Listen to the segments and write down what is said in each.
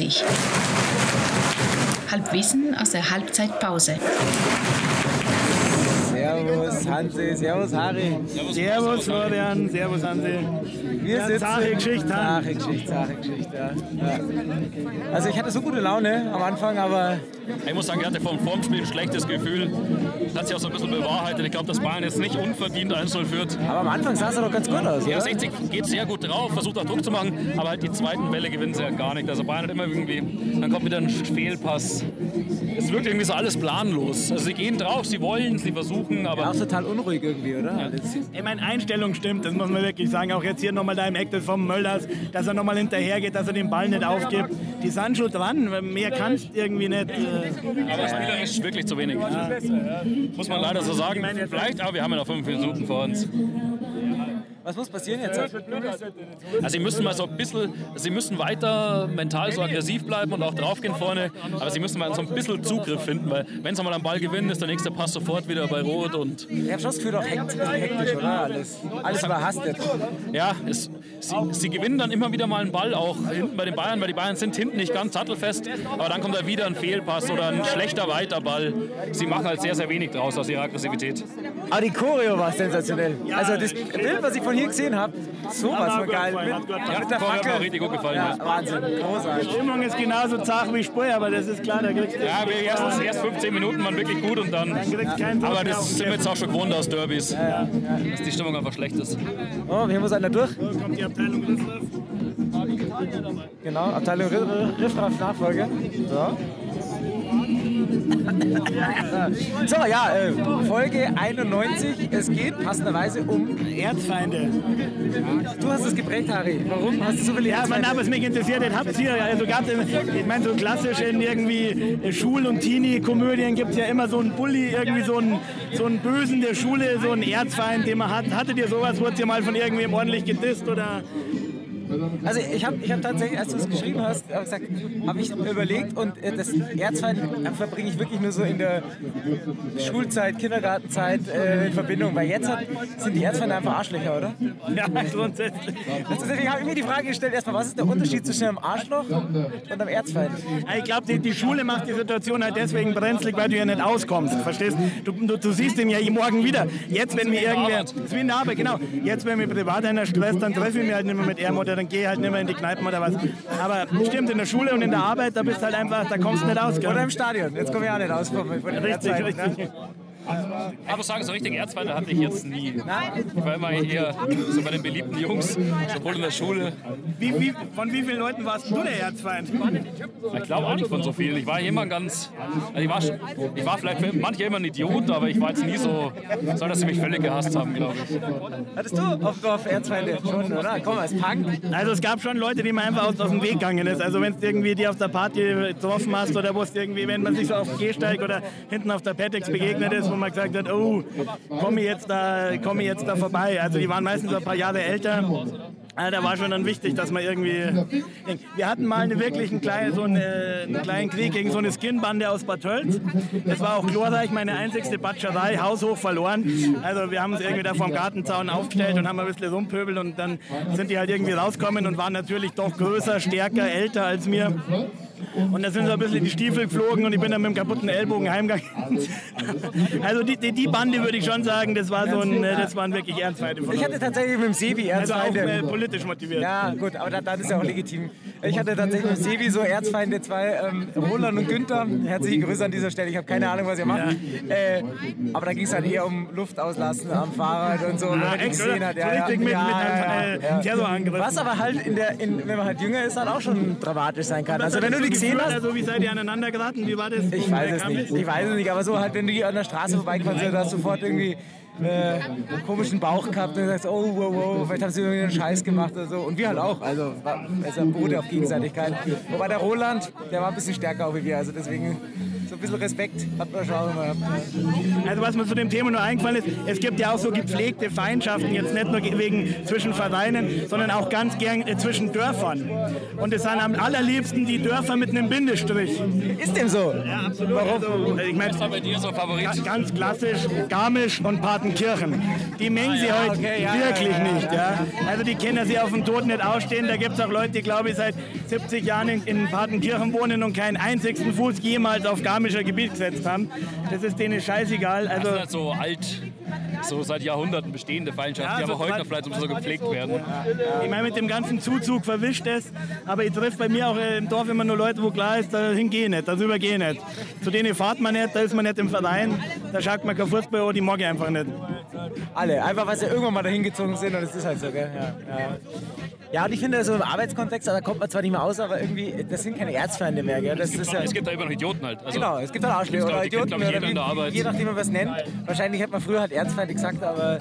sich. Halbwissen aus der Halbzeitpause. Servus Hansi, Servus Harry. Servus Florian, Servus Hansi. Wir Ja, sitzen. zahre Geschichte, ha? Zahre Geschichte, zahre Geschichte, ja. ja. Also ich hatte so gute Laune am Anfang, aber Ich muss sagen, ich hatte vom Formspiel ein schlechtes Gefühl. Hat sich auch so ein bisschen bewahrheitet. Ich glaube, dass Bayern jetzt nicht unverdient 1-0 führt. Aber am Anfang sah es doch ganz gut aus, Ja, oder? 60 geht sehr gut drauf, versucht auch Druck zu machen, aber halt die zweiten Welle gewinnen sie ja gar nicht. Also Bayern hat immer irgendwie, dann kommt wieder ein Fehlpass. Es wirkt irgendwie so alles planlos. Also sie gehen drauf, sie wollen, sie versuchen, aber Auch total unruhig irgendwie, oder? Alles. Ey, meine Einstellung stimmt, das muss man wirklich sagen. Auch jetzt hier nochmal da im Eck des vom Mölders, dass er nochmal hinterhergeht, dass er den Ball nicht aufgibt. Die sind schon dran, mehr kannst irgendwie nicht. Äh, aber spielerisch wirklich zu wenig. Muss man leider so sagen. Vielleicht, aber wir haben ja noch fünf Minuten vor uns. Was muss passieren jetzt? Also sie müssen mal so ein bisschen, sie müssen weiter mental so aggressiv bleiben und auch draufgehen vorne, aber sie müssen mal so ein bisschen Zugriff finden, weil wenn sie mal am Ball gewinnen, ist der nächste Pass sofort wieder bei Rot und Ich habe schon das Gefühl, auch hekt, hektisch, oder? Alles, alles überhastet. ja, es, sie, sie gewinnen dann immer wieder mal einen Ball, auch hinten bei den Bayern, weil die Bayern sind hinten nicht ganz sattelfest, aber dann kommt da wieder ein Fehlpass oder ein schlechter Weiterball. Sie machen halt sehr, sehr wenig draus aus ihrer Aggressivität. Aber die Choreo war sensationell. Also das Bild, was ich von hier gesehen habe, sowas von geil. gefallen, hat Mit, mit der Choreo hat mir Fackel. richtig gut gefallen. Ja, Ja. Wahnsinn, großartig. die Stimmung ist genauso zart wie Spur, aber das ist klar, da kriegst du Ja, wir erst, erst 15 Minuten waren wirklich gut und dann. Druck Aber das sind wir jetzt auch schon gewohnt aus Derbys, dass die Stimmung einfach schlecht ist. Oh, hier muss einer durch. Griff. kommt die Abteilung Riffraff. Genau, Abteilung Riff- Riffraff Nachfolge. So. So, ja, äh, Folge 91. Es geht passenderweise um. Erzfeinde. Du hast es geprägt, Harry. Warum hast du so viele Ja, mein Name ist mich interessiert, das habt ihr. Also gab's, ich meine, so klassisch in irgendwie äh, Schul- und Teenie-Komödien gibt es ja immer so einen Bully, irgendwie so einen, so einen Bösen der Schule, so einen Erzfeind, den man hat. Hattet ihr sowas? Wurdet ihr mal von irgendwem ordentlich gedisst oder? Also ich habe ich hab tatsächlich, als du es geschrieben hast, hab gesagt, habe ich überlegt und äh, das Erzfeind verbringe ich wirklich nur so in der Schulzeit, Kindergartenzeit äh, in Verbindung, weil jetzt hat, sind die Erzfeinde einfach Arschlöcher, oder? Ja, grundsätzlich. Also deswegen habe ich mir die Frage gestellt, erstmal, was ist der Unterschied zwischen einem Arschloch und einem Erzfeind? Ich glaube, die, die Schule macht die Situation halt deswegen brenzlig, weil du ja nicht auskommst. Verstehst du? Du, du siehst ihn ja morgen wieder. Jetzt, wenn mir irgendwer. Das ist wie eine Arbeit, genau. Jetzt, wenn mir privat einer stresst, dann treffe ich mich halt nicht mehr mit ihm oder dann ich halt nicht mehr in die Kneipen oder was. Aber stimmt, in der Schule und in der Arbeit, da bist halt einfach, da kommst du nicht aus. Gell? Oder im Stadion. Jetzt komme ich auch nicht aus von, von Richtig, Erzfeinden, richtig. Ne? Ich muss sagen, so richtig Erzfeinde hatte ich jetzt nie. Ich war immer eher so bei den beliebten Jungs, sowohl in der Schule. Wie, wie, von wie vielen Leuten warst du der Erzfeind? Ich glaube auch nicht von so vielen. Ich war immer ganz. Also ich, war, schon- ich war vielleicht für manche immer ein Idiot, aber ich war jetzt nie so, so dass sie mich völlig gehasst haben, glaube ich. Hattest du auf Dorf Erzfeinde schon, oder? Komm, als Punk. Also es gab schon Leute, die man einfach aus, aus dem Weg gegangen ist. Also wenn du irgendwie die auf der Party getroffen hast oder wo es irgendwie, wenn man sich so auf dem Gehsteig oder hinten auf der Petex begegnet ist, wo man gesagt hat, oh, komme ich jetzt da, komme jetzt da vorbei. Also die waren meistens ein paar Jahre älter. Da war schon dann wichtig, dass man irgendwie. Wir hatten mal eine wirklich einen kleinen, so eine, einen kleinen Krieg gegen so eine Skinbande aus Bad Tölz. Das war auch glorreich, meine einzigste Batscherei, haushoch verloren. Also wir haben uns irgendwie da vom Gartenzaun aufgestellt und haben ein bisschen rumpöbelt und dann sind die halt irgendwie rausgekommen und waren natürlich doch größer, stärker, älter als mir. Und da sind so ein bisschen die Stiefel geflogen und ich bin dann mit dem kaputten Ellbogen heimgegangen. Also die, die, die Bande würde ich schon sagen, das, war so ein, äh, das waren wirklich Ernstfeinde Ich hatte tatsächlich mit dem Sebi Also auch äh, politisch motiviert. Ja, gut, aber dann ist ja auch legitim. Ich hatte tatsächlich mit Sebi so Erzfeinde, zwei, ähm, Roland und Günther. Herzliche Grüße an dieser Stelle. Ich habe keine Ahnung, was ihr macht. Äh, aber da ging es dann eher um Luft auslassen am Fahrrad und so. echt, gesehen hat. Richtig mit- mit einem, äh. Was aber halt, in der, in, wenn man halt jünger ist, dann auch schon dramatisch sein kann. Also wenn du die gesehen hast, Also wie seid ihr aneinander geraten? Wie war das? ich weiß es nicht. Ich weiß es nicht, aber so halt, wenn du hier an der Straße vorbeikommst, du hast sofort irgendwie äh, einen komischen Bauch gehabt und sagst, oh, wow, wow, vielleicht haben sie irgendwie einen Scheiß gemacht oder so. Und wir halt auch. Also es beruhte auf Gegenseitigkeit. Wobei der Roland, der war ein bisschen stärker auch wie wir, also deswegen ein bisschen Respekt hat man schon immer gehabt. Also was mir zu dem Thema nur eingefallen ist, es gibt ja auch so gepflegte Feindschaften, jetzt nicht nur wegen zwischen Vereinen, sondern auch ganz gern äh, zwischen Dörfern. Und es sind am allerliebsten die Dörfer mit einem Bindestrich. Ist dem so? Ja, absolut. Warum? Also, ich meine, Was war bei dir so Favorit? ganz klassisch Garmisch und Partenkirchen. Die mengen sie ja, heute okay, ja, wirklich ja, ja, nicht. Ja. Also die können sie auf dem Tod nicht ausstehen. Da gibt es auch Leute, die glaube ich seit 70 Jahren in, in Partenkirchen wohnen und keinen einzigen Fuß jemals auf garmischer Gebiet gesetzt haben. Das ist denen scheißegal. Das Also sind halt so alt, so seit Jahrhunderten bestehende Feindschaften, Ja, die aber so heute noch vielleicht so gepflegt werden. ich meine, mit dem ganzen Zuzug verwischt es. Aber ich treffe bei mir auch im Dorf immer nur Leute, wo klar ist, dahin gehe nicht, darüber gehe nicht. Zu denen fahrt man nicht, da ist man nicht im Verein, da schaut man kein Fußball an, die mag ich einfach nicht. Alle, einfach weil sie irgendwann mal dahin gezogen sind und es ist halt so, gell? Ja, ja. ja und ich finde, so im Arbeitskontext, da kommt man zwar nicht mehr aus, aber irgendwie, das sind keine Erzfeinde mehr, gell? Das ist ja, Es gibt da immer noch Idioten halt. Also, genau, es gibt halt Arschlöcher Das oder kennt, Idioten, ich, oder jeder in der wie, Arbeit. je nachdem, wie man es nennt. Wahrscheinlich hätte man früher halt Erzfeinde gesagt, aber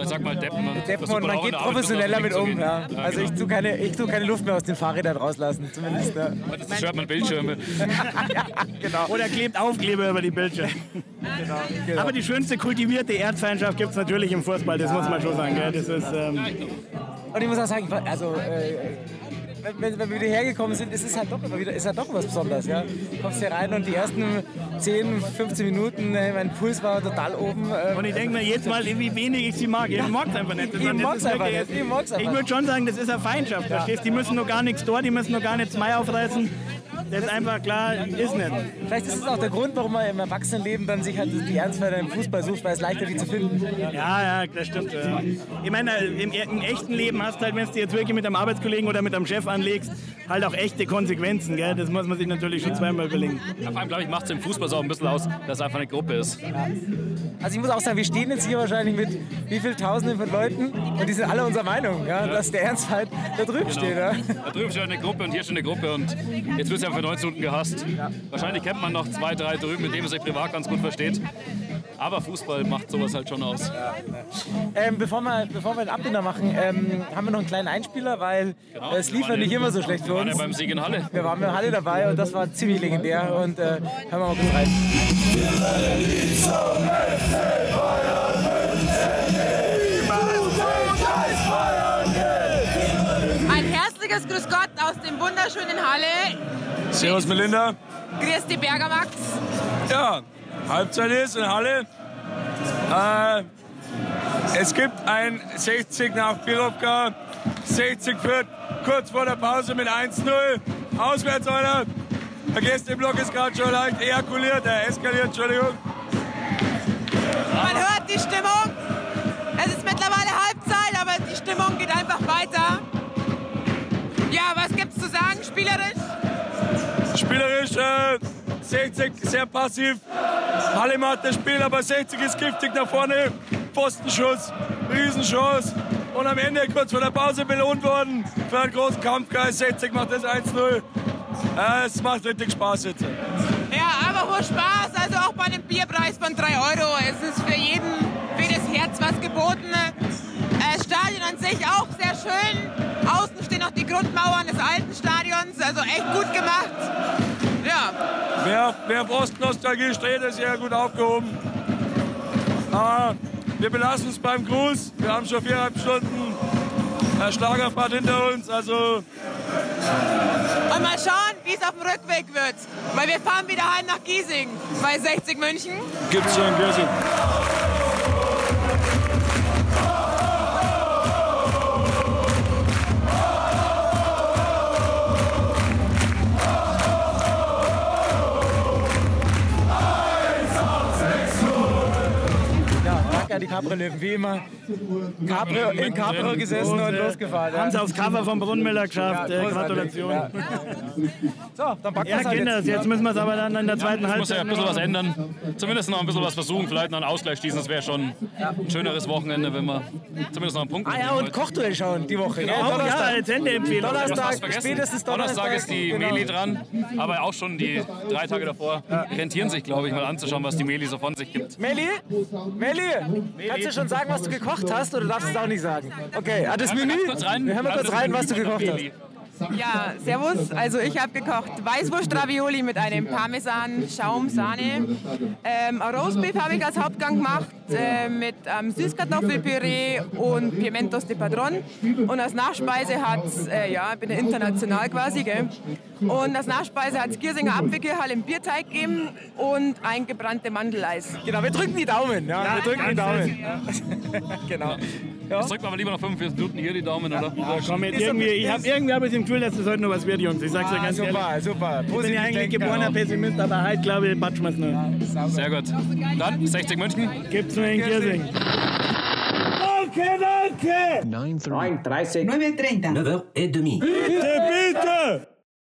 ich sag mal Deppen. und Deppen und man auch geht professioneller mit um. Ja. gehen. Also ich genau. tue keine, ich tu keine Luft mehr aus den Fahrrädern rauslassen, zumindest. Ja. Das stört man Bildschirme. genau. Oder klebt Aufkleber über die Bildschirme. genau. Aber die schönste kultivierte Erzfeindschaft gibt es natürlich im Fußball, das muss man schon sagen. Gell? Das ist, ähm, Und ich muss auch sagen, ich war- also, äh, wenn, wenn wir wieder hergekommen sind, ist es halt doch immer wieder, ist halt doch was Besonderes. Ja? Du kommst hier rein und die ersten 10, 15 Minuten, äh, mein Puls war total oben. Äh, und ich denke mir jedes Mal, wie wenig ich sie mag. Ich mag es einfach nicht. Das Ich das mag's ist einfach nicht. Ich Ich würde schon sagen, das ist eine Feindschaft. Verstehst? Die müssen noch gar nichts tun, die müssen noch gar nichts mehr aufreißen. Das ist einfach klar, ist nicht. Vielleicht ist es auch der Grund, warum man im Erwachsenenleben dann sich halt die Ernstfälle im Fußball sucht, weil es leichter die zu finden. Ja, ja, das stimmt. ja. Ich meine, im, im echten Leben hast du halt, wenn du jetzt wirklich mit einem Arbeitskollegen oder mit einem Chef anlegst, halt auch echte Konsequenzen. Gell? Das muss man sich natürlich schon zweimal überlegen. Ja, vor allem, glaube ich, macht es im Fußball so auch ein bisschen aus, dass es einfach eine Gruppe ist. Also ich muss auch sagen, wir stehen jetzt hier wahrscheinlich mit wie viel Tausenden von Leuten und die sind alle unserer Meinung, ja, dass der Ernstfall da drüben steht. Ja. Da drüben steht eine Gruppe und hier steht eine Gruppe und jetzt wird es ja für 19 Minuten gehasst. Wahrscheinlich kennt man noch zwei, drei drüben, mit denen man sich privat ganz gut versteht. Aber Fußball macht sowas halt schon aus. Ähm, bevor, wir, bevor wir den Abbinder machen, ähm, haben wir noch einen kleinen Einspieler, weil äh, es lief ja nicht immer so schlecht für Wir waren ja uns. beim Sieg in Halle. Wir waren mit Halle dabei und das war ziemlich legendär und äh, hören wir mal kurz rein. Ein herzliches Grüß Gott aus dem wunderschönen Halle. Servus Melinda. Grüß die Berger Max. Ja, Halbzeit ist in Halle. Äh, es gibt ein 60 nach Pirovka, 60 führt kurz vor der Pause mit 1-0. Auswärts, Alter. Der Gästeblock ist gerade schon leicht ejakuliert, er eskaliert, Entschuldigung. Man hört die Stimmung. Spielerisch äh, 60 sehr passiv. Halle macht das Spiel, aber 60 ist giftig nach vorne. Postenschuss, Riesenchance. Und am Ende kurz vor der Pause belohnt worden für einen großen Kampfgeist. 60 macht das 1-0. Äh, es macht richtig Spaß jetzt. Ja, aber hoch Spaß, also auch bei einem Bierpreis von 3 Euro. Es ist für jeden, für das Herz was geboten. Äh, Stadion an sich auch sehr schön. Die Grundmauern des alten Stadions, also echt gut gemacht. Ja, Wer, wer auf Ostnostalgie steht, ist sehr gut aufgehoben. Aber wir belassen es beim Gruß. Wir haben schon viereinhalb Stunden äh, Schlagerfahrt hinter uns. Also und mal schauen, wie es auf dem Rückweg wird. Weil wir fahren wieder heim nach Giesing bei 60 München. gibt's schon ein Bierchen. Danke an die Capri, in Capri gesessen und losgefahren. Haben sie Ja. aufs Cover vom Brunnenmiller geschafft. Ja, äh. Gratulation. Ja. So, dann packen Ja, wir's halt Kinder, jetzt. jetzt müssen wir es aber dann in der zweiten Es muss ja Halbzeit ein bisschen was ändern. Zumindest noch ein bisschen was versuchen, vielleicht noch einen Ausgleich schießen. Das wäre schon ein schöneres Wochenende, wenn wir zumindest noch einen Punkt Ah ja, und. Kochduell schauen die Woche. Oh ja, Donnerstag. als Sendeempfehlung. Ich hab's Donnerstag, spätestens Donnerstag Donnerstag. ist die Genau. Meli dran, aber auch schon die drei Tage davor rentieren sich, glaube ich, mal anzuschauen, was die Meli so von sich gibt. Meli? Meli? Kannst du schon sagen, was du gekocht hast oder darfst du es auch nicht sagen? Okay, ah, das Menü? Wir hören mal kurz rein, was du gekocht hast. Ja, servus. Also ich habe gekocht Weißwurst-Ravioli mit einem Parmesan, Schaum, Sahne. Ähm, Roastbeef habe ich als Hauptgang gemacht äh, mit ähm, Süßkartoffelpüree und Pimentos de Padron. Und als Nachspeise hat es, äh, ja, ich bin ja international quasi, gell? Und als Nachspeise hat es Giersinger Apfelkirchhall im Bierteig gegeben und ein gebrannte Mandeleis. Genau, wir drücken die Daumen. Ja, Ja, wir drücken die Daumen. genau. Jetzt drücken wir aber lieber noch 45 Minuten hier die Daumen, oder? Ja, komm, jetzt irgendwie, ich habe irgendwie hab ich das Gefühl, dass das heute noch was wird, Jungs. Ich sag's dir Ah, ganz super, ehrlich. super. Ich bin ja eigentlich geborener. Pessimist, aber heute glaube ich, batschen wir's noch. Sehr gut. Dann 60 München. Gibt's nur in Giersing. Danke, danke! 9.30. 9.30. 9h30. Bitte, bitte